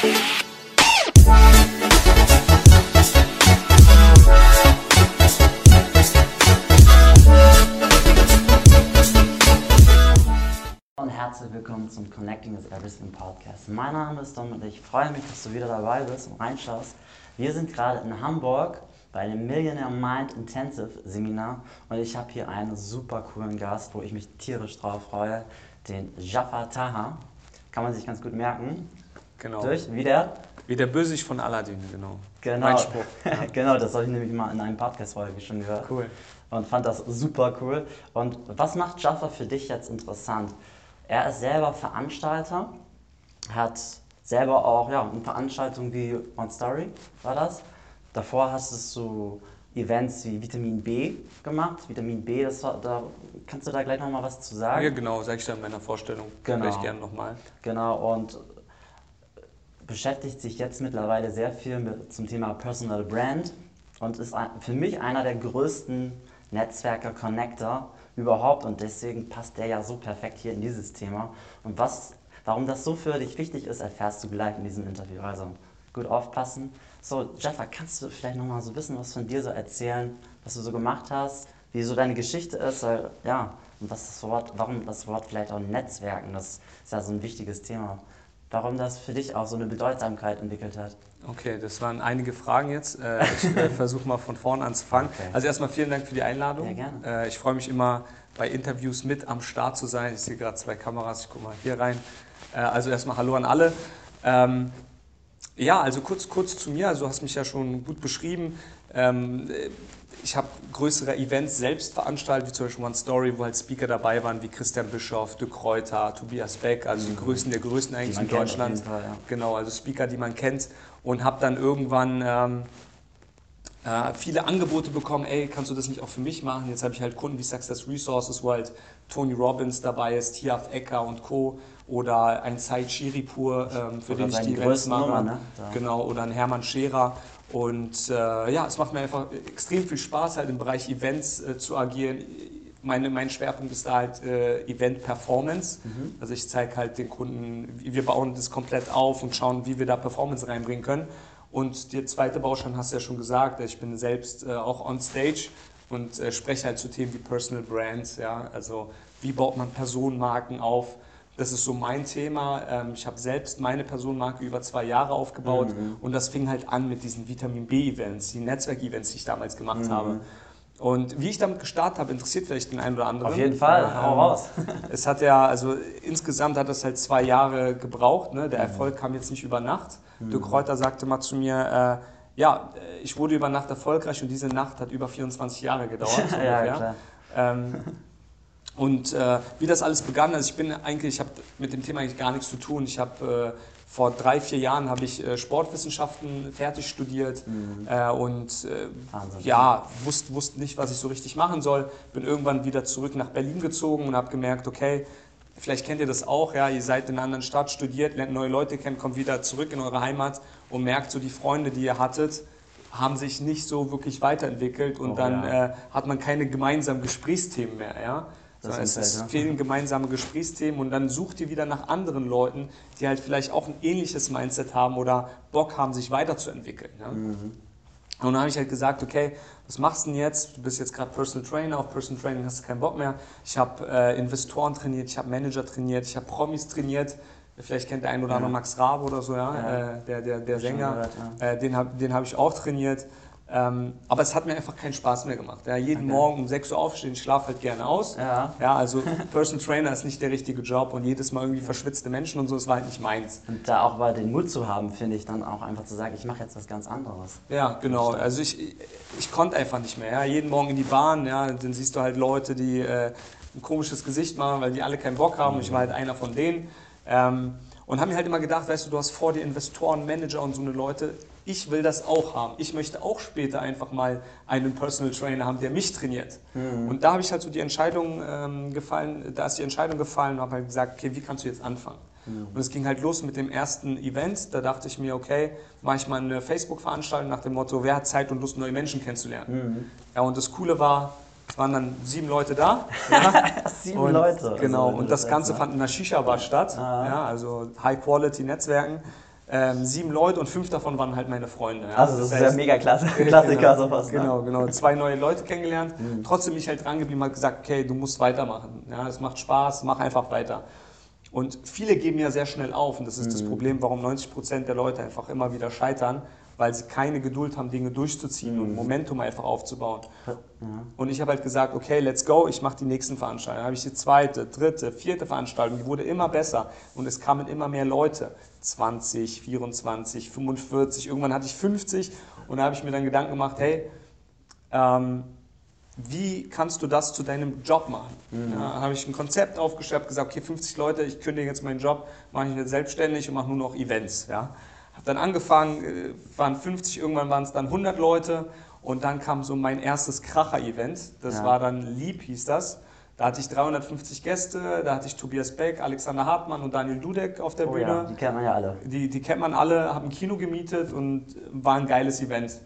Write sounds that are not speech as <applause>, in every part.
Und herzlich willkommen zum Connecting is Everything Podcast. Mein Name ist Dom und ich freue mich, dass du wieder dabei bist und reinschaust. Wir sind gerade in Hamburg bei dem Millionaire Mind Intensive Seminar und ich habe hier einen super coolen Gast, wo ich mich tierisch drauf freue, den Jafar Taha. Kann man sich ganz gut merken. Genau. Durch, wie der? Wie der Bösewicht von Aladdin, genau. Genau, Mein Spruch. Ja. <laughs> genau das habe ich nämlich mal in einem Podcast-Folge schon gehört. Cool. Und fand das super cool. Und was macht Jaffa für dich jetzt interessant? Er ist selber Veranstalter, hat selber auch ja, eine Veranstaltung wie One Story, war das. Davor hast du Events wie Vitamin B gemacht. Vitamin B, das war, da kannst du da gleich nochmal was zu sagen? Ja, genau, sag ich dann in meiner Vorstellung. Genau. Gleich gerne nochmal. Genau, und beschäftigt sich jetzt mittlerweile sehr viel mit, zum Thema Personal Brand und ist für mich einer der größten Netzwerker, Connector überhaupt und deswegen passt der ja so perfekt hier in dieses Thema. Und was, warum das so für dich wichtig ist, erfährst du gleich in diesem Interview. Also gut aufpassen. So, Jaffa, kannst du vielleicht nochmal so ein bisschen was von dir so erzählen, was du so gemacht hast, wie so deine Geschichte ist, weil, ja, und was das Wort, warum das Wort vielleicht auch Netzwerken, das ist ja so ein wichtiges Thema. Warum das für dich auch so eine Bedeutsamkeit entwickelt hat. Okay, das waren einige Fragen jetzt. Äh, Ich äh, <laughs> versuche mal von vorne anzufangen. Okay. Also erstmal vielen Dank für die Einladung. Ja, gerne. Äh, Ich freue mich immer, bei Interviews mit am Start zu sein. Ich sehe gerade zwei Kameras, ich gucke mal hier rein. Also erstmal Hallo an alle. Ja, also kurz, kurz zu mir. Also du hast mich ja schon gut beschrieben. Ähm, Ich habe größere Events selbst veranstaltet, wie zum Beispiel One Story, wo halt Speaker dabei waren, wie Christian Bischoff, De Kräuter, Tobias Beck, also die Größten der Größten eigentlich in Deutschland. Fall, ja. Genau, also Speaker, die man kennt. Und habe dann irgendwann ähm, äh, viele Angebote bekommen, ey, kannst du das nicht auch für mich machen? Jetzt habe ich halt Kunden wie Success Resources, wo halt Tony Robbins dabei ist, Tiaf Ecker und Co. Oder ein Said Shiripur, ähm, für Oder den ich die Events mache. Nummer, ne? Genau, oder ein Hermann Scherer. Und äh, ja, es macht mir einfach extrem viel Spaß, halt im Bereich Events äh, zu agieren. Meine, mein Schwerpunkt ist da halt äh, Event Performance. Mhm. Also ich zeige halt den Kunden, wir bauen das komplett auf und schauen, wie wir da Performance reinbringen können. Und der zweite Baustein hast du ja schon gesagt, ich bin selbst äh, auch on stage und äh, spreche halt zu Themen wie Personal Brands, ja, also wie baut man Personenmarken auf. Das ist so mein Thema. Ähm, ich habe selbst meine Personenmarke über zwei Jahre aufgebaut und das fing halt an mit diesen Vitamin B-Events, die Netzwerk-Events, die ich damals gemacht habe. Und wie ich damit gestartet habe, interessiert vielleicht den einen oder anderen. Auf jeden Fall, Ja, hau ähm, raus. <laughs> Es hat ja, also insgesamt hat es halt zwei Jahre gebraucht. Ne? Der Erfolg kam jetzt nicht über Nacht. De Kräuter sagte mal zu mir, äh, ja, äh, ich wurde über Nacht erfolgreich und diese Nacht hat über 24 Jahre gedauert. <laughs> ja, ungefähr. klar. Ähm, und äh, wie das alles begann, also ich bin eigentlich, ich habe mit dem Thema eigentlich gar nichts zu tun. Ich habe äh, vor drei, vier Jahren habe ich äh, Sportwissenschaften fertig studiert äh, und äh, ja, wusste, wusste nicht, was ich so richtig machen soll. Bin irgendwann wieder zurück nach Berlin gezogen und habe gemerkt, okay, vielleicht kennt ihr das auch, ja, ihr seid in einer anderen Stadt, studiert, lernt neue Leute kennen, kommt wieder zurück in eure Heimat und merkt so, die Freunde, die ihr hattet, haben sich nicht so wirklich weiterentwickelt und Oh, dann ja. äh, hat man keine gemeinsamen Gesprächsthemen mehr, ja. Das Sondern es, Umfeld, es ja. fehlen gemeinsame Gesprächsthemen und dann sucht ihr wieder nach anderen Leuten, die halt vielleicht auch ein ähnliches Mindset haben oder Bock haben, sich weiterzuentwickeln. Ja? Mhm. Und dann habe ich halt gesagt, okay, was machst du denn jetzt? Du bist jetzt gerade Personal Trainer, auf Personal Training hast du keinen Bock mehr. Ich habe äh, Investoren trainiert, ich habe Manager trainiert, ich habe Promis trainiert. Vielleicht kennt der ein oder andere Max Rabe oder so, ja. Äh, der, der, der Sänger. gehört, äh, den habe den hab ich auch trainiert. Ähm, aber es hat mir einfach keinen Spaß mehr gemacht. Ja, jeden Okay. Morgen um 6 Uhr aufstehen, ich schlafe halt gerne aus. Ja. Ja, also Personal Trainer ist nicht der richtige Job und jedes Mal irgendwie verschwitzte Menschen und so, das war halt nicht meins. Und da auch mal den Mut zu haben, finde ich dann auch einfach zu sagen, ich mache jetzt was ganz anderes. Ja, genau. Also ich, ich, ich konnte einfach nicht mehr. Ja. Jeden Morgen in die Bahn, ja, dann siehst du halt Leute, die äh, ein komisches Gesicht machen, weil die alle keinen Bock haben. Ich war halt einer von denen. Ähm, und habe mir halt immer gedacht, weißt du, du hast vor dir Investoren, Manager und so eine Leute. Ich will das auch haben. Ich möchte auch später einfach mal einen Personal Trainer haben, der mich trainiert. Und da habe ich halt so die Entscheidung ähm, gefallen, da ist die Entscheidung gefallen und habe halt gesagt, okay, wie kannst du jetzt anfangen? Und es ging halt los mit dem ersten Event. Da dachte ich mir, okay, mache ich mal eine Facebook-Veranstaltung nach dem Motto, wer hat Zeit und Lust, neue Menschen kennenzulernen? Ja, und das Coole war, es waren dann sieben Leute da. <laughs> Sieben Und, Leute. Genau, Also, und das Ganze ne? fand in einer Shisha-Bar statt, Ah. ja, also High-Quality-Netzwerken. ähm, sieben Leute und fünf davon waren halt meine Freunde. Ja. Also das, das ist ja mega klasse, <laughs> Klassiker genau, sowas. Ne? Genau, genau. Zwei neue Leute kennengelernt. Mhm. Trotzdem mich halt dran geblieben, hat gesagt, okay, du musst weitermachen. Ja, es macht Spaß, mach einfach weiter. Und viele geben ja sehr schnell auf und das ist mhm. das Problem, warum 90 Prozent der Leute einfach immer wieder scheitern, weil sie keine Geduld haben, Dinge durchzuziehen mhm. und Momentum einfach aufzubauen. Ja. Und ich habe halt gesagt, okay, let's go, ich mache die nächsten Veranstaltungen. Dann habe ich die zweite, dritte, vierte Veranstaltung, die wurde immer besser und es kamen immer mehr Leute. 20, 24, 45, irgendwann hatte ich 50 und da habe ich mir dann Gedanken gemacht, hey, ähm, wie kannst du das zu deinem Job machen? Mhm. Ja, habe ich ein Konzept aufgeschrieben, gesagt, okay, 50 Leute, ich kündige jetzt meinen Job, mache ich jetzt selbstständig und mache nur noch Events. Ja. Habe dann angefangen, äh, waren 50, irgendwann waren es dann 100 Leute und dann kam so mein erstes Kracher-Event. Das ja. war dann Lieb, hieß das. Da hatte ich 350 Gäste, da hatte ich Tobias Beck, Alexander Hartmann und Daniel Dudek auf der oh, Bühne. Ja, die kennt man ja alle. Die, die kennt man alle, habe ein Kino gemietet und war ein geiles Event.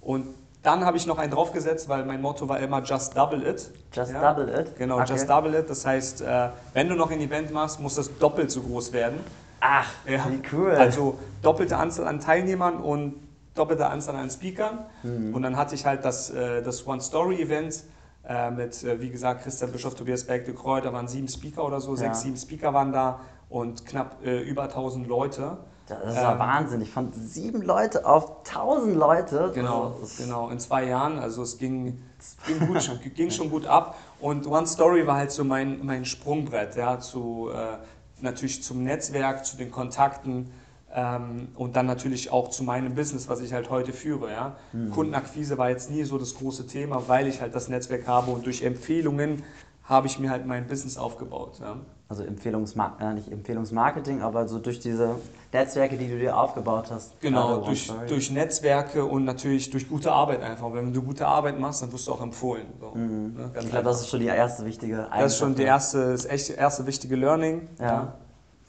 Und dann habe ich noch einen draufgesetzt, weil mein Motto war immer Just Double It. Just ja? Double It? Genau, okay. Just Double It. Das heißt, äh, wenn du noch ein Event machst, muss das doppelt so groß werden. Ach, ja. wie cool. Also doppelte Anzahl an Teilnehmern und doppelte Anzahl an Speakern. Mhm. Und dann hatte ich halt das, äh, das One-Story-Event äh, mit, äh, wie gesagt, Christian Bischof, Tobias Beck, de Kreu, da waren sieben Speaker oder so, ja. sechs, sieben Speaker waren da und knapp über 1000 Leute. Das ist ja ähm, Wahnsinn. Von sieben Leute auf 1000 Leute. Genau, genau, in zwei Jahren. Also es ging, <laughs> ging, gut, ging schon gut ab. Und One Story war halt so mein, mein Sprungbrett, ja, zu, äh, natürlich zum Netzwerk, zu den Kontakten ähm, und dann natürlich auch zu meinem Business, was ich halt heute führe. Ja. Mhm. Kundenakquise war jetzt nie so das große Thema, weil ich halt das Netzwerk habe und durch Empfehlungen habe ich mir halt mein Business aufgebaut. Ja. Also Empfehlungsmar äh, nicht Empfehlungsmarketing, aber so durch diese Netzwerke, die du dir aufgebaut hast. Genau, durch, durch Netzwerke und natürlich durch gute Arbeit einfach. Wenn du gute Arbeit machst, dann wirst du auch empfohlen. So, mhm. ne? Ich glaube, das ist schon die erste wichtige Eigenschaft. Das ist schon die erste, das echt erste wichtige Learning. Ja, ja.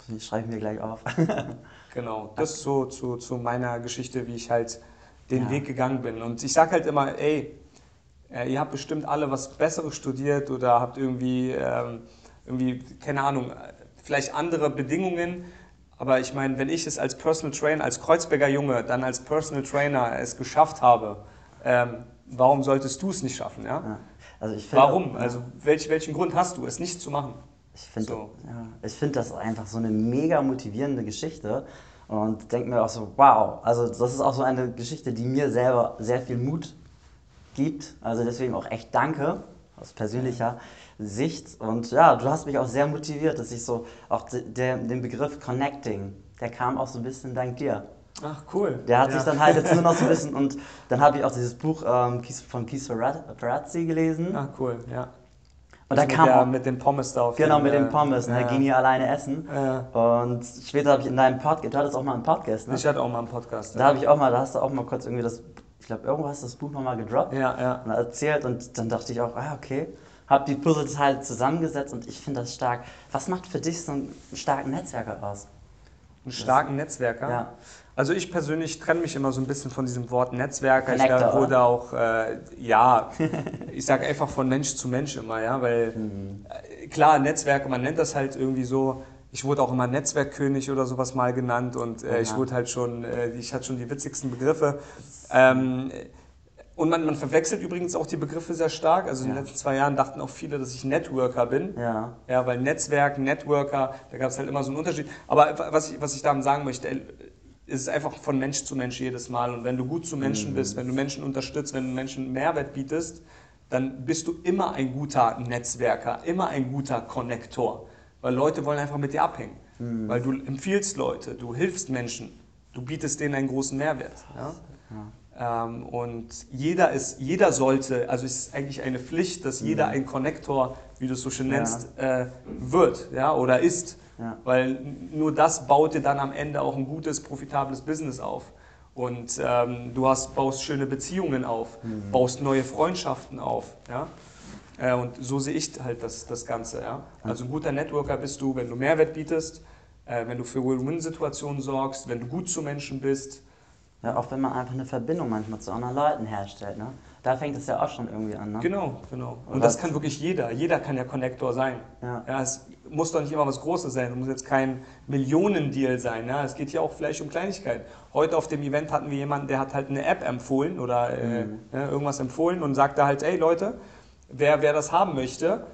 die schreiben wir gleich auf. <laughs> genau, das ist so zu, zu meiner Geschichte, wie ich halt den ja. Weg gegangen bin. Und ich sage halt immer, ey, äh, ihr habt bestimmt alle was Besseres studiert oder habt irgendwie, ähm, irgendwie keine Ahnung, vielleicht andere Bedingungen. Aber ich meine, wenn ich es als Personal Trainer, als Kreuzberger Junge, dann als Personal Trainer es geschafft habe, ähm, warum solltest du es nicht schaffen? Ja? ja. Also ich find, warum? Also welch, welchen Grund hast du, es nicht zu machen? Ich finde so. ja, find das einfach so eine mega motivierende Geschichte und denke mir auch so, wow, also das ist auch so eine Geschichte, die mir selber sehr viel Mut gibt. Also deswegen auch echt danke aus persönlicher Sicht. Und ja, du hast mich auch sehr motiviert, dass ich so auch der, den Begriff Connecting, der kam auch so ein bisschen dank dir. Ach, cool. Der hat ja. sich dann halt jetzt nur noch so ein <laughs> bisschen und dann habe ich auch dieses Buch ähm, von Keith Ferrazzi gelesen. Ach, cool, ja. Und da kam der, mit den Pommes da auf Genau, mit den Pommes. Ne? Ja. ging hier alleine essen. Ja. Und später habe ich in deinem Podcast, du hattest auch mal einen Podcast, ne? Ich hatte auch mal einen Podcast. Da ja. habe ich auch mal, da hast du auch mal kurz irgendwie das ich glaube, irgendwo hast du das Buch nochmal gedroppt ja, ja. und erzählt und dann dachte ich auch, ah, okay, habe die Puzzleteile zusammengesetzt und ich finde das stark. Was macht für dich so einen starken Netzwerker aus? Einen starken Netzwerker? Ja. Also ich persönlich trenne mich immer so ein bisschen von diesem Wort Netzwerker. Connector, ich wurde auch, äh, ja, <laughs> ich sage einfach von Mensch zu Mensch immer, ja, weil mhm. äh, klar, Netzwerke, man nennt das halt irgendwie so, ich wurde auch immer Netzwerkkönig oder sowas mal genannt und äh, ich wurde halt schon, äh, ich hatte schon die witzigsten Begriffe. Ähm, und man, man, verwechselt übrigens auch die Begriffe sehr stark. Also in den letzten zwei Jahren dachten auch viele, dass ich Networker bin. Ja. Ja, weil Netzwerk, Networker, da gab es halt immer so einen Unterschied. Aber was ich, was ich damit sagen möchte, ist es einfach von Mensch zu Mensch jedes Mal. Und wenn du gut zu Menschen mhm. bist, wenn du Menschen unterstützt, wenn du Menschen Mehrwert bietest, dann bist du immer ein guter Netzwerker, immer ein guter Konnektor. Weil Leute wollen einfach mit dir abhängen. Mhm. Weil du empfiehlst Leute, du hilfst Menschen, du bietest denen einen großen Mehrwert. Ja? Ja. Ähm, und jeder, ist, jeder sollte, also es ist eigentlich eine Pflicht, dass mhm. jeder ein Connector, wie du es so schön nennst, ja. äh, wird ja, oder ist. Ja. Weil nur das baut dir dann am Ende auch ein gutes, profitables Business auf. Und ähm, du hast, baust schöne Beziehungen auf, mhm. baust neue Freundschaften auf. Ja? Äh, und so sehe ich halt das, das Ganze. Ja? Also ein guter Networker bist du, wenn du Mehrwert bietest, äh, wenn du für Win-Win-Situationen sorgst, wenn du gut zu Menschen bist, ja, auch wenn man einfach eine Verbindung manchmal zu anderen Leuten herstellt. Ne? da fängt es ja auch schon irgendwie an. Ne? Genau, genau. Und Und das kann wirklich jeder. Jeder kann ja Connector sein. Ja. es muss doch nicht immer was Großes sein. Es muss jetzt kein Millionendeal sein. Ja? Es geht hier auch vielleicht um Kleinigkeiten. Heute auf dem Event hatten wir jemanden, der hat halt eine App empfohlen oder äh, ne, irgendwas empfohlen und sagte halt, ey Leute, wer, wer das haben möchte,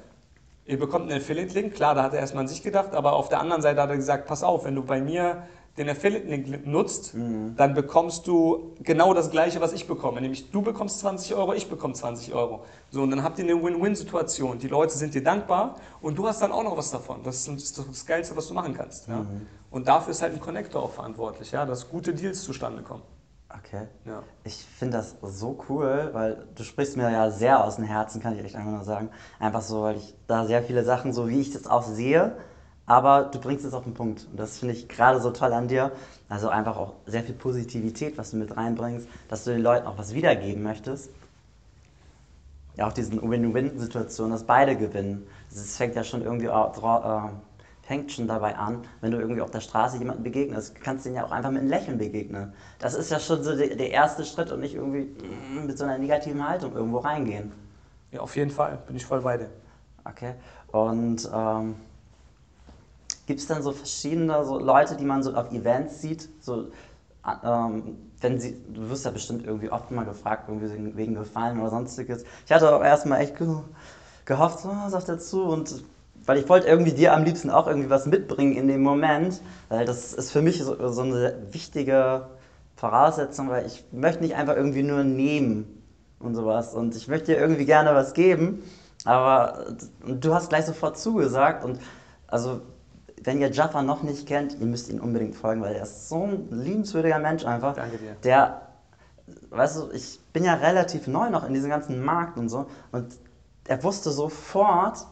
ihr bekommt einen Affiliate-Link. Klar, da hat er erstmal an sich gedacht, aber auf der anderen Seite hat er gesagt, pass auf, wenn du bei mir den Affiliate-Link nutzt, dann bekommst du genau das Gleiche, was ich bekomme. Nämlich du bekommst 20 Euro, ich bekomme 20 Euro. So, und dann habt ihr eine Win-Win-Situation. Die Leute sind dir dankbar und du hast dann auch noch was davon. Das ist das, Geilste, was du machen kannst. Ja? Und dafür ist halt ein Connector auch verantwortlich, ja? dass gute Deals zustande kommen. Okay. Ja. Ich finde das so cool, weil du sprichst mir ja sehr aus dem Herzen, kann ich echt einfach nur sagen. Einfach so, weil ich da sehr viele Sachen, so wie ich das auch sehe, aber du bringst es auf den Punkt. Und das finde ich gerade so toll an dir. Also einfach auch sehr viel Positivität, was du mit reinbringst, dass du den Leuten auch was wiedergeben möchtest. Ja, auch diesen Win-Win-Situation, dass beide gewinnen. Es fängt ja schon irgendwie auch, äh, fängt schon dabei an, wenn du irgendwie auf der Straße jemandem begegnest, kannst du den ja auch einfach mit einem Lächeln begegnen. Das ist ja schon so der, der erste Schritt und nicht irgendwie mm, mit so einer negativen Haltung irgendwo reingehen. ja, auf jeden Fall, bin ich voll bei dir. Okay. Und ähm, gibt es dann so verschiedene so Leute, die man so auf Events sieht? So, äh, ähm, wenn sie, du wirst ja bestimmt irgendwie oft mal gefragt, irgendwie wegen- Gefallen oder sonstiges. Ich hatte auch erstmal echt ge gehofft, so, sagt er zu und weil ich wollte irgendwie dir am liebsten auch irgendwie was mitbringen in dem Moment, weil das ist für mich so, so eine wichtige Voraussetzung, weil ich möchte nicht einfach irgendwie nur nehmen und sowas und ich möchte dir irgendwie gerne was geben, aber du hast gleich sofort zugesagt und also wenn ihr Jaffa noch nicht kennt, ihr müsst ihn unbedingt folgen, weil er ist so ein liebenswürdiger Mensch einfach. Danke dir. Der, weißt du, ich bin ja relativ neu noch in diesem ganzen Markt und so und er wusste sofort,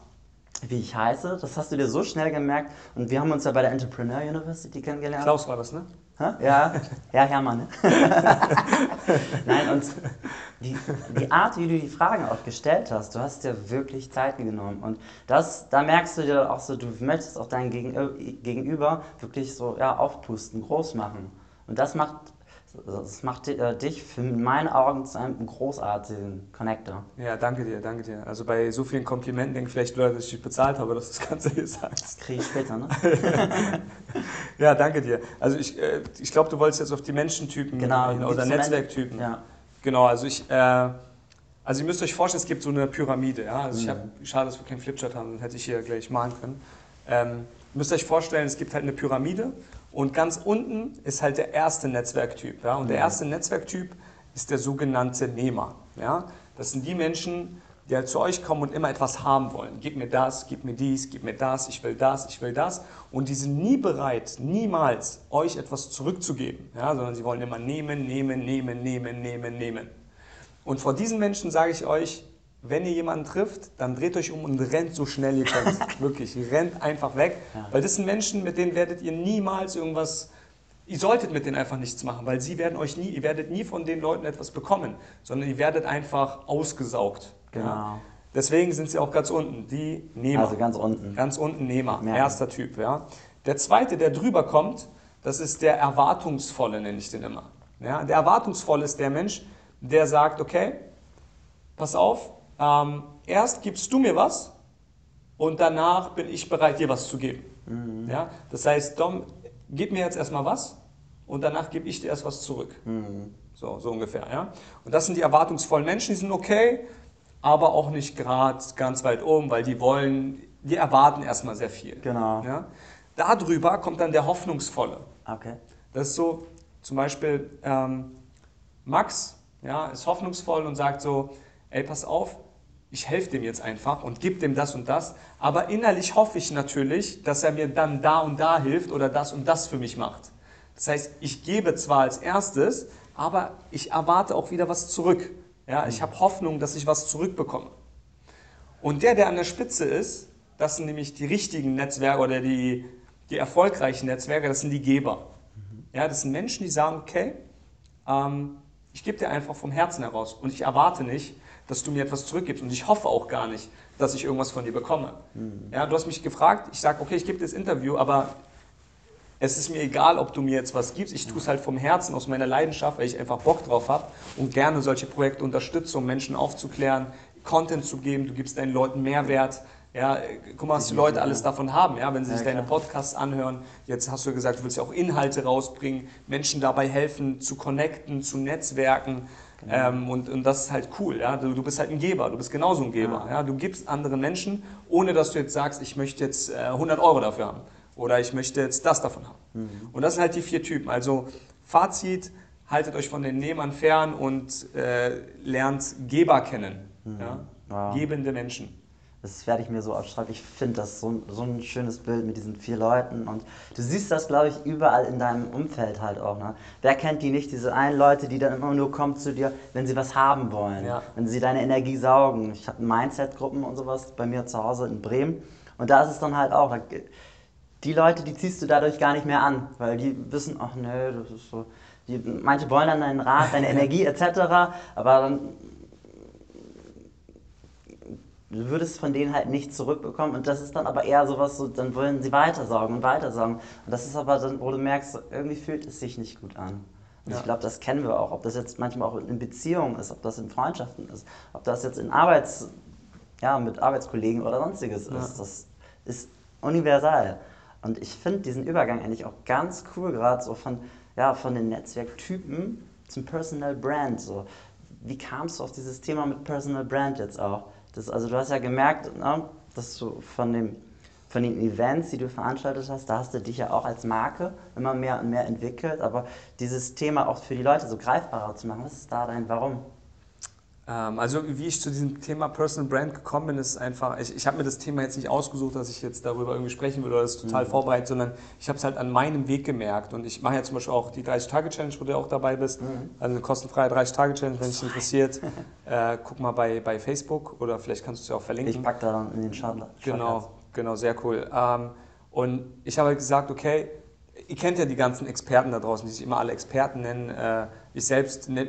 wie ich heiße. Das hast du dir so schnell gemerkt und wir haben uns ja bei der Entrepreneur University kennengelernt. Klaus war das, ne? Hä? Ja, ja, Hermann. Ne? <laughs> Nein, und die, die Art, wie du die Fragen auch gestellt hast, du hast dir wirklich Zeit genommen. Und das, da merkst du dir auch so, du möchtest auch dein Gegenü- Gegenüber wirklich so ja, aufpusten, groß machen. Und das macht, das macht äh, dich für meine Augen zu einem großartigen Connector. Ja, danke dir, danke dir. Also bei so vielen Komplimenten denken vielleicht Leute, dass ich dich bezahlt habe, dass du das Ganze hier sagst. Das kriege ich später, ne? <laughs> Ja, danke dir. Also ich, äh, ich glaube, du wolltest jetzt auf die Menschentypen Genau. hin oder Netzwerktypen. Ja. Genau, also ich, äh, also ihr müsst euch vorstellen, es gibt so eine Pyramide. Ja? Also ich habe, schade, dass wir keinen Flipchart haben, dann hätte ich hier gleich malen können. Ähm, ihr müsst euch vorstellen, es gibt halt eine Pyramide und ganz unten ist halt der erste Netzwerktyp. Ja? Und der erste Netzwerktyp ist der sogenannte Nehmer. Ja? Das sind die Menschen, die halt zu euch kommen und immer etwas haben wollen. Gib mir das, gib mir dies, gib mir das, ich will das, ich will das. Und die sind nie bereit, niemals euch etwas zurückzugeben, ja? sondern sie wollen immer nehmen, nehmen, nehmen, nehmen, nehmen, nehmen. Und vor diesen Menschen sage ich euch, wenn ihr jemanden trifft, dann dreht euch um und rennt so schnell ihr könnt. <laughs> Wirklich, rennt einfach weg. Ja. Weil das sind Menschen, mit denen werdet ihr niemals irgendwas, ihr solltet mit denen einfach nichts machen, weil sie werden euch nie, ihr werdet nie von den Leuten etwas bekommen, sondern ihr werdet einfach ausgesaugt. Genau. Ja. Deswegen sind sie auch ganz unten, die Nehmer. Also ganz unten. Ganz unten Nehmer, Ja. erster Typ. Ja. Der zweite, der drüber kommt, das ist der Erwartungsvolle, nenne ich den immer. Ja. Der Erwartungsvolle ist der Mensch, der sagt, okay, pass auf, ähm, erst gibst du mir was und danach bin ich bereit, dir was zu geben. Ja. Das heißt, Dom, gib mir jetzt erstmal was und danach gebe ich dir erst was zurück. So, so ungefähr, ja. Und das sind die erwartungsvollen Menschen, die sind okay, aber auch nicht gerade ganz weit oben, weil die wollen, die erwarten erstmal sehr viel. Genau. Ja. Darüber kommt dann der Hoffnungsvolle. Okay. Das ist so, zum Beispiel ähm, Max ja, ist hoffnungsvoll und sagt so, ey, pass auf, ich helfe dem jetzt einfach und gebe dem das und das, aber innerlich hoffe ich natürlich, dass er mir dann da und da hilft oder das und das für mich macht. Das heißt, ich gebe zwar als erstes, aber ich erwarte auch wieder was zurück. Ja, ich habe Hoffnung, dass ich was zurückbekomme. Und der, der an der Spitze ist, das sind nämlich die richtigen Netzwerke oder die, die erfolgreichen Netzwerke, das sind die Geber. Ja, das sind Menschen, die sagen, okay, ähm, ich gebe dir einfach vom Herzen heraus und ich erwarte nicht, dass du mir etwas zurückgibst und ich hoffe auch gar nicht, dass ich irgendwas von dir bekomme. Ja, du hast mich gefragt, ich sage, okay, ich gebe dir das Interview, aber es ist mir egal, ob du mir jetzt was gibst. Ich tue es halt vom Herzen, aus meiner Leidenschaft, weil ich einfach Bock drauf habe und gerne solche Projekte unterstütze, um Menschen aufzuklären, Content zu geben. Du gibst deinen Leuten Mehrwert. Ja, guck mal, was die Leute alles davon haben, ja, wenn sie sich deine Podcasts anhören. Jetzt hast du gesagt, du willst ja auch Inhalte rausbringen, Menschen dabei helfen, zu connecten, zu netzwerken. Genau. Ähm, und, und das ist halt cool. Ja? Du, du bist halt ein Geber, du bist genauso ein Geber. Ja. ja? Du gibst anderen Menschen, ohne dass du jetzt sagst, ich möchte jetzt äh, 100 Euro dafür haben oder ich möchte jetzt das davon haben. Mhm. Und das sind halt die vier Typen. Also Fazit, haltet euch von den Nehmern fern und äh, lernt Geber kennen. Mhm. Ja? Wow. Gebende Menschen. Das werde ich mir so aufschreiben. Ich finde das so, so ein schönes Bild mit diesen vier Leuten. Und du siehst das, glaube ich, überall in deinem Umfeld halt auch. Ne? Wer kennt die nicht? Diese einen Leute, die dann immer nur kommen zu dir, wenn sie was haben wollen. Ja. Wenn sie deine Energie saugen. Ich habe Mindset-Gruppen und sowas bei mir zu Hause in Bremen. Und da ist es dann halt auch die Leute, die ziehst du dadurch gar nicht mehr an, weil die wissen, ach nee, das ist so. Die, manche wollen dann deinen Rat, deine <laughs> Energie etc., aber dann du würdest von denen halt nichts zurückbekommen und das ist dann aber eher sowas, so, dann wollen sie weitersorgen und weitersorgen und das ist aber dann, wo du merkst, irgendwie fühlt es sich nicht gut an. Und ja. ich glaube, das kennen wir auch, ob das jetzt manchmal auch in Beziehungen ist, ob das in Freundschaften ist, ob das jetzt in Arbeits, ja, mit Arbeitskollegen oder sonstiges ja. ist, das ist universal. Und ich finde diesen Übergang eigentlich auch ganz cool, gerade so von, ja, von den Netzwerktypen zum Personal Brand. So. Wie kamst du auf dieses Thema mit Personal Brand jetzt auch? Das, also du hast ja gemerkt, ne, dass du von, dem, von den Events, die du veranstaltet hast, da hast du dich ja auch als Marke immer mehr und mehr entwickelt. Aber dieses Thema auch für die Leute so greifbarer zu machen, was ist da dein Warum? Ähm, also wie ich zu diesem Thema Personal Brand gekommen bin, ist einfach, ich, ich habe mir das Thema jetzt nicht ausgesucht, dass ich jetzt darüber irgendwie sprechen würde oder das total mhm. vorbereitet, sondern ich habe es halt an meinem Weg gemerkt und ich mache ja zum Beispiel auch die 30-Tage-Challenge, wo du auch dabei bist, mhm. also eine kostenfreie 30-Tage-Challenge, wenn dich interessiert, <laughs> äh, guck mal bei, bei Facebook oder vielleicht kannst du es ja auch verlinken. Ich packe da dann in den Schaden. Genau, genau, sehr cool. Ähm, und ich habe halt gesagt, okay, ihr kennt ja die ganzen Experten da draußen, die sich immer alle Experten nennen. Äh, ich selbst ne,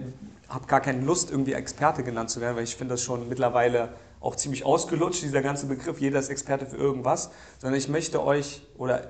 habe gar keine Lust, irgendwie Experte genannt zu werden, weil ich finde das schon mittlerweile auch ziemlich ausgelutscht, dieser ganze Begriff, jeder ist Experte für irgendwas, sondern ich möchte euch, oder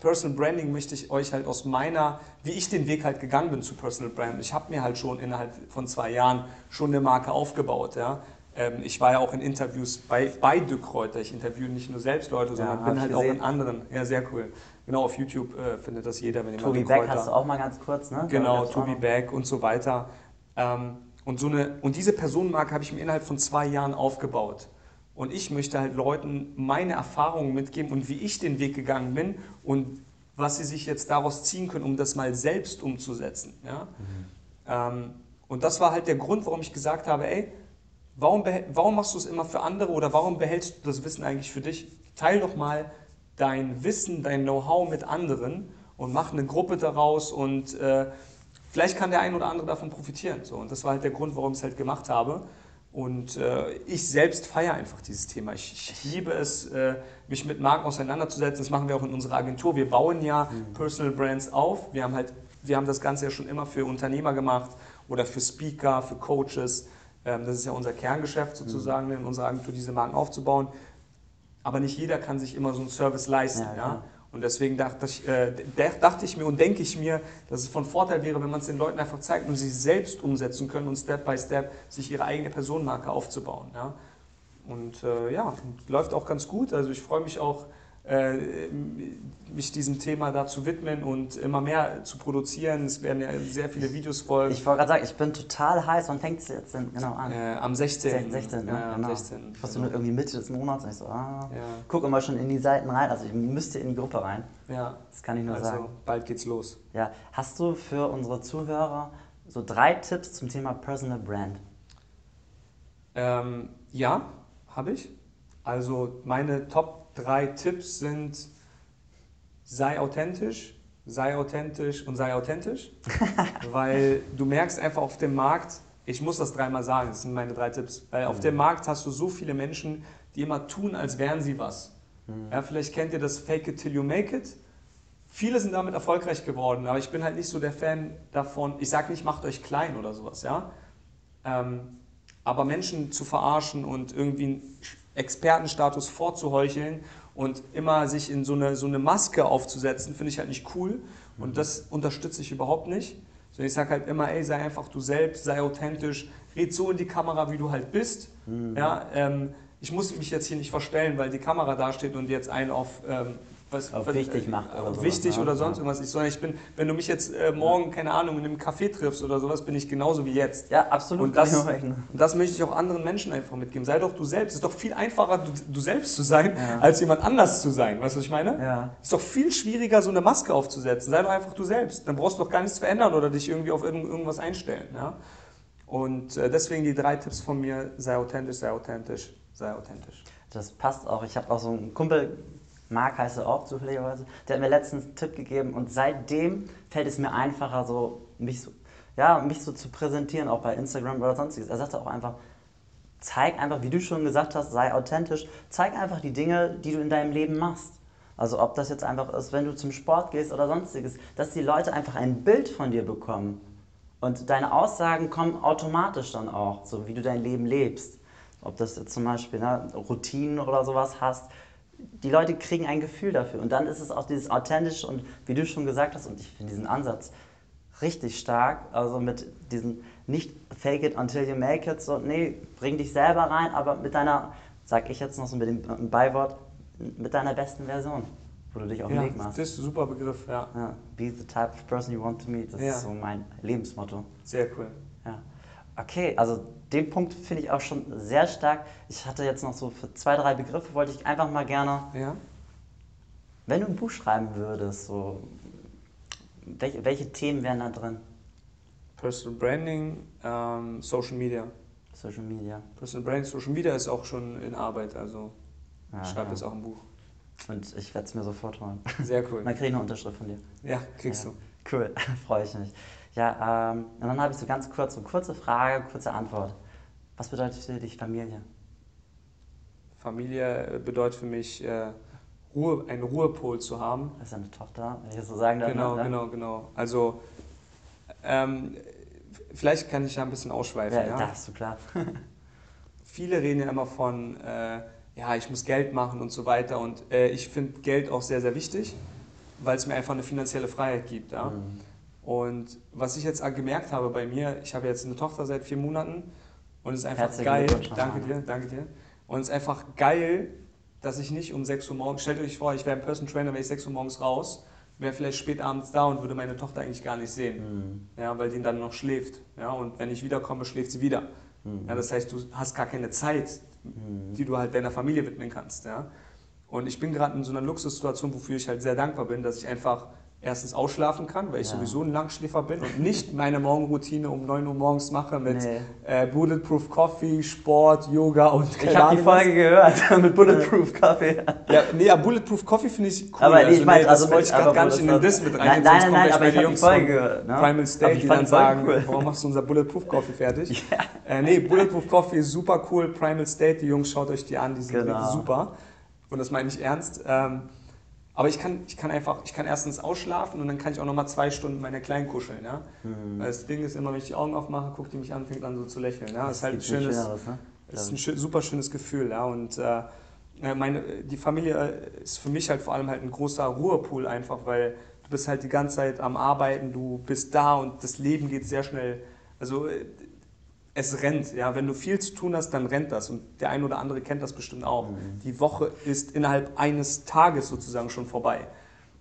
Personal Branding möchte ich euch halt aus meiner, wie ich den Weg halt gegangen bin zu Personal Brand. Ich habe mir halt schon innerhalb von zwei Jahren schon eine Marke aufgebaut. Ja. Ähm, ich war ja auch in Interviews bei, bei Dirk Kräuter. Ich interviewe nicht nur selbst Leute, sondern ja, bin halt gesehen. auch in anderen. Ja, sehr cool. Genau, auf YouTube äh, findet das jeder, wenn ihr Tobi Beck hast du auch mal ganz kurz, ne? Genau, Tobi Beck und so weiter. Ähm, und, so eine, und diese Personenmarke habe ich mir innerhalb von zwei Jahren aufgebaut. Und ich möchte halt Leuten meine Erfahrungen mitgeben und wie ich den Weg gegangen bin und was sie sich jetzt daraus ziehen können, um das mal selbst umzusetzen. Ja? Mhm. Ähm, und das war halt der Grund, warum ich gesagt habe, ey, warum, warum machst du es immer für andere oder warum behältst du das Wissen eigentlich für dich? Teil doch mal dein Wissen, dein Know-how mit anderen und mach eine Gruppe daraus und äh, vielleicht kann der ein oder andere davon profitieren. So, und das war halt der Grund, warum ich es halt gemacht habe. Und äh, ich selbst feiere einfach dieses Thema. Ich, ich liebe es, äh, mich mit Marken auseinanderzusetzen. Das machen wir auch in unserer Agentur. Wir bauen ja mhm. Personal Brands auf. Wir haben halt, wir haben das Ganze ja schon immer für Unternehmer gemacht oder für Speaker, für Coaches. Ähm, das ist ja unser Kerngeschäft sozusagen mhm. in unserer Agentur, diese Marken aufzubauen. Aber nicht jeder kann sich immer so einen Service leisten. Ja, ja? Und deswegen dachte ich, äh, dachte ich mir und denke ich mir, dass es von Vorteil wäre, wenn man es den Leuten einfach zeigt und sie selbst umsetzen können und Step by Step sich ihre eigene Personenmarke aufzubauen. Ja? Und äh, ja, läuft auch ganz gut. Also ich freue mich auch, mich diesem Thema da zu widmen und immer mehr zu produzieren. Es werden ja sehr viele Videos folgen. Ich wollte gerade sagen, ich bin total heiß. Wann fängt es jetzt denn genau an? Äh, am 16. 16, ne? ja, genau. am 16. Ich genau. nur irgendwie Mitte des Monats und ich so, ah, ja. guck immer schon in die Seiten rein. Also ich müsste in die Gruppe rein. Ja. Das kann ich nur also, sagen. bald geht's los. Ja. Hast du für unsere Zuhörer so drei Tipps zum Thema Personal Brand? Ähm, ja, habe ich. Also meine Top drei Tipps sind, sei authentisch, sei authentisch und sei authentisch, <laughs> weil du merkst einfach auf dem Markt, ich muss das dreimal sagen, das sind meine drei Tipps, weil auf dem mhm. Markt hast du so viele Menschen, die immer tun, als wären sie was. Mhm. Ja, vielleicht kennt ihr das Fake it till you make it. Viele sind damit erfolgreich geworden, aber ich bin halt nicht so der Fan davon. Ich sage nicht, macht euch klein oder sowas, ja. Ähm, aber Menschen zu verarschen und irgendwie Expertenstatus vorzuheucheln Und immer sich in so eine, so eine Maske aufzusetzen, finde ich halt nicht cool. Und das unterstütze ich überhaupt nicht. Sondern ich sage halt immer, ey, sei einfach du selbst, sei authentisch, red so in die Kamera, wie du halt bist. Ja, ähm, ich muss mich jetzt hier nicht verstellen, weil die Kamera da steht und jetzt einen auf ähm, was, Auf was, wichtig macht oder sowas, wichtig ne? oder sonst Ja. irgendwas. Ich, sondern ich bin, wenn du mich jetzt äh, morgen, keine Ahnung, in einem Café triffst oder sowas, bin ich genauso wie jetzt. Ja, absolut. Und das, und das möchte ich auch anderen Menschen einfach mitgeben. Sei doch du selbst. Es ist doch viel einfacher, du, du selbst zu sein, Ja. als jemand anders zu sein. Weißt du, was ich meine? Ja. Es ist doch viel schwieriger, so eine Maske aufzusetzen. Sei doch einfach du selbst. Dann brauchst du doch gar nichts verändern oder dich irgendwie auf irgend- irgendwas einstellen. Ja? Und äh, deswegen die drei Tipps von mir: sei authentisch, sei authentisch, sei authentisch. Das passt auch. Ich habe auch so einen Kumpel, Marc heißt er auch zufälligerweise, der hat mir letztens einen Tipp gegeben und seitdem fällt es mir einfacher, so mich so, ja, mich so zu präsentieren, auch bei Instagram oder sonstiges. Er sagte auch einfach, zeig einfach, wie du schon gesagt hast, sei authentisch, zeig einfach die Dinge, die du in deinem Leben machst. Also ob das jetzt einfach ist, wenn du zum Sport gehst oder sonstiges, dass die Leute einfach ein Bild von dir bekommen. Und deine Aussagen kommen automatisch dann auch, so wie du dein Leben lebst. Ob das jetzt zum Beispiel ne, Routinen oder sowas hast. Die Leute kriegen ein Gefühl dafür. Und dann ist es auch dieses Authentische und wie du schon gesagt hast, und ich finde diesen Ansatz richtig stark, also mit diesem nicht fake it until you make it, so, nee, bring dich selber rein, aber mit deiner, sag ich jetzt noch so mit dem Beiwort, mit deiner besten Version, wo du dich auf den Ja, Weg machst. das ist ein super Begriff, ja. Ja, be the type of person you want to meet. Das Ja. ist so mein Lebensmotto. Sehr cool. Okay, also den Punkt finde ich auch schon sehr stark. Ich hatte jetzt noch so für zwei, drei Begriffe, wollte ich einfach mal gerne, Ja? wenn du ein Buch schreiben würdest, so, welche, welche Themen wären da drin? Personal Branding, ähm, Social Media. Social Media. Personal Branding, Social Media ist auch schon in Arbeit, also Ja, ich schreibe ja. jetzt auch ein Buch. Und ich werde es mir sofort holen. Sehr cool. Dann kriege ich eine Unterschrift von dir. Ja, kriegst Ja. du. Cool, <laughs> freue ich mich. Ja, ähm, und dann habe ich so ganz kurz, so kurze Frage, kurze Antwort. Was bedeutet für dich Familie? Familie äh, bedeutet für mich, äh, Ruhe, einen Ruhepol zu haben. Das ist eine Tochter, wenn ich das so sagen darf. Genau, ne? genau, genau. Also, ähm, vielleicht kann ich da ein bisschen ausschweifen. Ja, Ja, darfst du, klar. <laughs> Viele reden ja immer von, äh, ja, ich muss Geld machen und so weiter. Und äh, ich finde Geld auch sehr, sehr wichtig, weil es mir einfach eine finanzielle Freiheit gibt. Ja? Mhm. Und was ich jetzt gemerkt habe bei mir, ich habe jetzt eine Tochter seit vier Monaten und es ist einfach Herzlichen geil. Danke dir, danke dir. Und es ist einfach geil, dass ich nicht um 6 Uhr morgens, stellt euch vor, ich wäre ein Person Trainer, wäre ich 6 Uhr morgens raus, wäre vielleicht spät abends da und würde meine Tochter eigentlich gar nicht sehen. Mhm. Ja, weil die dann noch schläft. Ja, und wenn ich wiederkomme, schläft sie wieder. Mhm. Ja, das heißt, du hast gar keine Zeit, die du halt deiner Familie widmen kannst. Ja? Und ich bin gerade in so einer Luxussituation, wofür ich halt sehr dankbar bin, dass ich einfach erstens ausschlafen kann, weil ich Ja. sowieso ein Langschläfer bin und nicht meine Morgenroutine um 9 Uhr morgens mache mit Nee. äh, Bulletproof Coffee, Sport, Yoga und Ich habe die. Folge gehört <laughs> mit Bulletproof Kaffee. Ja, nee, ja, Bulletproof Coffee finde ich cool. Aber nee, ich meine, das also wollte ich gerade gar nicht in das- den Diss mit rein. Nein, nein, nein, nein, aber ich habe die Folge gehört. Ne? Primal State, die dann sagen, cool. warum machst du unser Bulletproof Coffee fertig? <laughs> Äh, nee, Bulletproof Coffee ist super cool. Primal State, die Jungs, schaut euch die an, die sind Genau. super. Und das meine ich ernst. Ähm, aber ich kann, ich kann einfach, ich kann erstens ausschlafen und dann kann ich auch nochmal zwei Stunden mit meiner Kleinen kuscheln. Ja? Mhm. Das Ding ist immer, wenn ich die Augen aufmache, guckt die mich an, fängt an so zu lächeln. Ja? Das ist halt ein gibt nichts schönes, Schöneres, ne? das ist ein schö super schönes Gefühl, ja. Und äh, äh, meine, die Familie äh, ist für mich halt vor allem halt ein großer Ruhepool einfach, weil du bist halt die ganze Zeit am Arbeiten, du bist da und das Leben geht sehr schnell. Also äh, es rennt, ja. Wenn du viel zu tun hast, dann rennt das. Und der ein oder andere kennt das bestimmt auch. Die Woche ist innerhalb eines Tages sozusagen schon vorbei.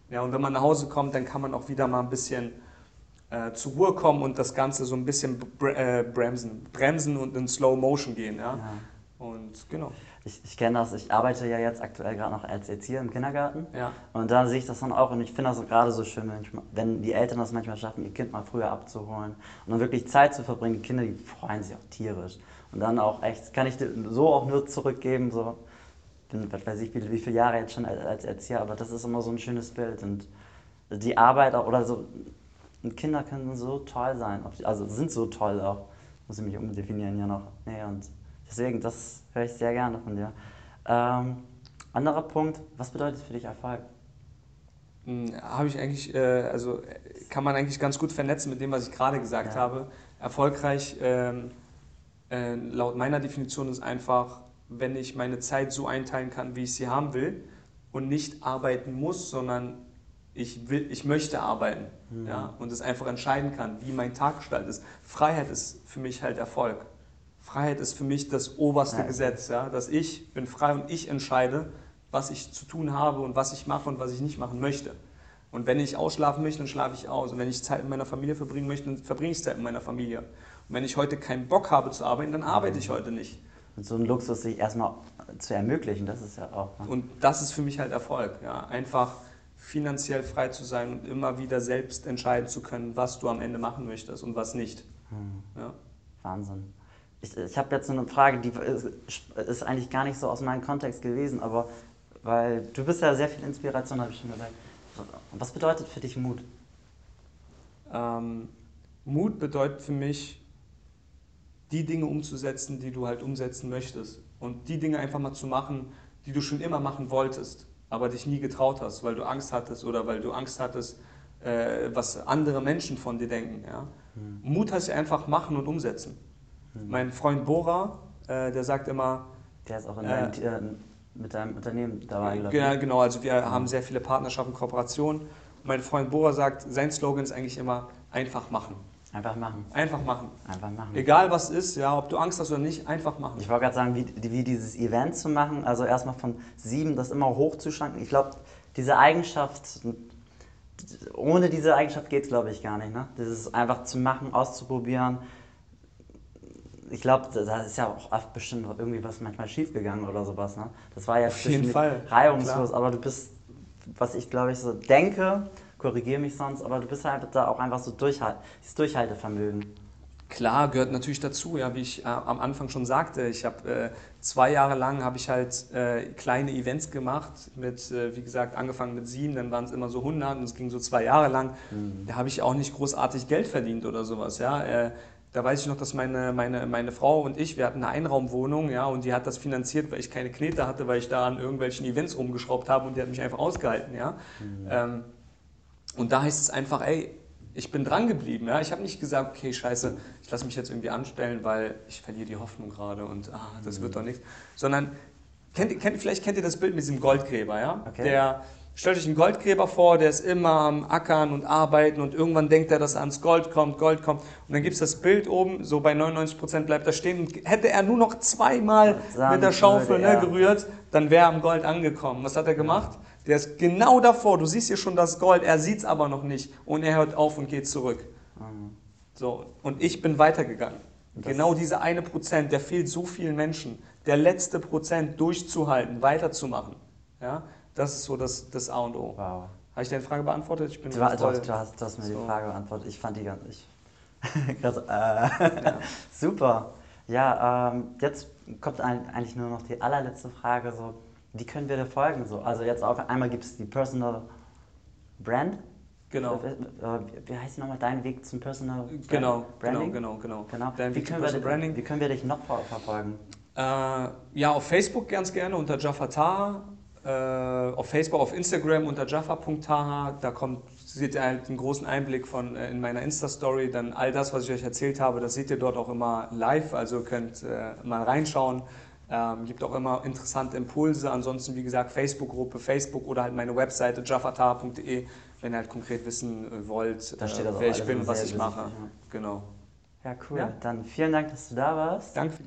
Ja, und wenn man nach Hause kommt, dann kann man auch wieder mal ein bisschen äh, zur Ruhe kommen und das Ganze so ein bisschen bre äh, bremsen. Bremsen und in Slow Motion gehen. Ja? Ja. Und genau. Ich, ich kenne das, ich arbeite ja jetzt aktuell gerade noch als Erzieher im Kindergarten. Ja. Und da sehe ich das dann auch und ich finde das gerade so schön, wenn, wenn die Eltern das manchmal schaffen, ihr Kind mal früher abzuholen und dann wirklich Zeit zu verbringen. Die Kinder, die freuen sich auch tierisch. Und dann auch echt, kann ich dir so auch nur zurückgeben, so, bin, was weiß ich, wie, wie viele Jahre jetzt schon als, als Erzieher, aber das ist immer so ein schönes Bild und die Arbeit auch, oder so, und Kinder können so toll sein, also sind so toll auch, muss ich mich umdefinieren hier noch. Nee, und deswegen, das höre ich sehr gerne von dir. Ähm, anderer Punkt, was bedeutet für dich Erfolg? Hm, Habe ich eigentlich, äh, also kann man eigentlich ganz gut vernetzen mit dem, was ich gerade gesagt Ja. habe. Erfolgreich, ähm, äh, laut meiner Definition ist einfach, wenn ich meine Zeit so einteilen kann, wie ich sie haben will und und nicht arbeiten muss, sondern ich, will, ich möchte arbeiten Mhm. ja, und es einfach entscheiden kann, wie mein Tag gestaltet ist. Freiheit ist für mich halt Erfolg. Freiheit ist für mich das oberste Ja. Gesetz, ja, dass ich bin frei und ich entscheide, was ich zu tun habe und was ich mache und was ich nicht machen möchte. Und wenn ich ausschlafen möchte, dann schlafe ich aus. Und wenn ich Zeit mit meiner Familie verbringen möchte, dann verbringe ich Zeit mit meiner Familie. Und wenn ich heute keinen Bock habe zu arbeiten, dann arbeite ich heute nicht. Und so einen Luxus sich erstmal zu ermöglichen, das ist ja auch. Ne? Und das ist für mich halt Erfolg. Ja? Einfach finanziell frei zu sein und immer wieder selbst entscheiden zu können, was du am Ende machen möchtest und was nicht. Hm, Ja. Wahnsinn. Ich, ich habe jetzt eine Frage, die ist, eigentlich gar nicht so aus meinem Kontext gewesen, aber weil du bist ja sehr viel Inspiration, habe ich schon gesagt. Was bedeutet für dich Mut? Ähm, Mut bedeutet für mich, die Dinge umzusetzen, die du halt umsetzen möchtest. Und die Dinge einfach mal zu machen, die du schon immer machen wolltest, aber dich nie getraut hast, weil du Angst hattest oder weil du Angst hattest, äh, was andere Menschen von dir denken. Ja? Mut heißt ja einfach machen und umsetzen. Mein Freund Bora, äh, der sagt immer, Der ist auch in Äh, deinem, äh, mit deinem Unternehmen dabei, glaube Genau, ich. genau, also wir haben sehr viele Partnerschaften, Kooperationen. Mein Freund Bora sagt, sein Slogan ist eigentlich immer einfach machen. Einfach machen. Einfach machen. Einfach machen. Egal was ist, ja, ob du Angst hast oder nicht, einfach machen. Ich wollte gerade sagen, wie, wie dieses Event zu machen, also erstmal von sieben das immer hochzuschranken. Ich glaube, diese Eigenschaft, ohne diese Eigenschaft geht es, glaube ich, gar nicht. Ne? Dieses einfach zu machen, auszuprobieren. Ich glaube, da ist ja auch oft bestimmt irgendwie was manchmal schiefgegangen oder sowas. Ne? Das war ja Auf jeden Fall, reibungslos, klar. aber du bist, was ich glaube ich so denke, korrigiere mich sonst, aber du bist halt da auch einfach so durchhalt, dieses Durchhaltevermögen. Klar, gehört natürlich dazu, ja, wie ich äh, am Anfang schon sagte. Ich habe äh, zwei Jahre lang habe ich halt äh, kleine Events gemacht, mit, äh, wie gesagt, angefangen mit sieben, dann waren es immer so 100 und es ging so zwei Jahre lang. Da habe ich auch nicht großartig Geld verdient oder sowas, ja. Da weiß ich noch, dass meine, meine, meine Frau und ich, wir hatten eine Einraumwohnung, ja, und die hat das finanziert, weil ich keine Knete hatte, weil ich da an irgendwelchen Events rumgeschraubt habe und die hat mich einfach ausgehalten, ja. Ähm, und da heißt es einfach, ey, ich bin dran geblieben. Ja? Ich habe nicht gesagt, okay, scheiße, ich lasse mich jetzt irgendwie anstellen, weil ich verliere die Hoffnung gerade und ah, das wird doch nichts. Sondern, kennt, kennt, vielleicht kennt ihr das Bild mit diesem Goldgräber, ja? Okay. Der, stellt euch einen Goldgräber vor, der ist immer am Ackern und Arbeiten und irgendwann denkt er, dass er ans Gold kommt, Gold kommt. Und dann gibt es das Bild oben, so bei 99% bleibt er stehen. Und hätte er nur noch zweimal Dann mit der Schaufel ne, er- gerührt, dann wäre er am Gold angekommen. Was hat er gemacht? Der ist genau davor. Du siehst hier schon das Gold, er sieht es aber noch nicht. Und er hört auf und geht zurück. Mhm. So, und ich bin weitergegangen. Das- genau diese eine Prozent, der fehlt so vielen Menschen. Der letzte Prozent durchzuhalten, weiterzumachen. Ja, das ist so das, das A und O. Wow. Habe ich deine Frage beantwortet? Ich bin Du, hast, du, hast, du hast mir so. die Frage beantwortet. Ich fand die ganz. Ich, <laughs> Krass, äh, <laughs> Super. Ja, ähm, jetzt kommt eigentlich nur noch die allerletzte Frage. So, wie können wir dir folgen? So, also jetzt auch einmal gibt es die Personal Brand. Genau. Äh, äh, Wie wie heißt die nochmal? Dein Weg zum Personal Brand- Genau, genau, Branding? genau, genau. Genau. Dein Wie, können wir, Branding. wie können wir dich noch ver verfolgen? Äh, ja, auf Facebook ganz gerne unter Jaffa äh, auf Facebook, auf Instagram unter jaffa.taha. Da kommt, seht ihr halt einen großen Einblick von äh, in meiner Insta-Story. Dann all das, was ich euch erzählt habe, das seht ihr dort auch immer live. Also könnt äh, mal reinschauen. Ähm, gibt auch immer interessante Impulse. Ansonsten, wie gesagt, Facebook-Gruppe, Facebook oder halt meine Webseite jaffataha.de, wenn ihr halt konkret wissen äh, wollt, äh, wer ich bin, was ich mache. übersichtlich, Genau. Ja, cool. Ja. Dann vielen Dank, dass du da warst. Danke.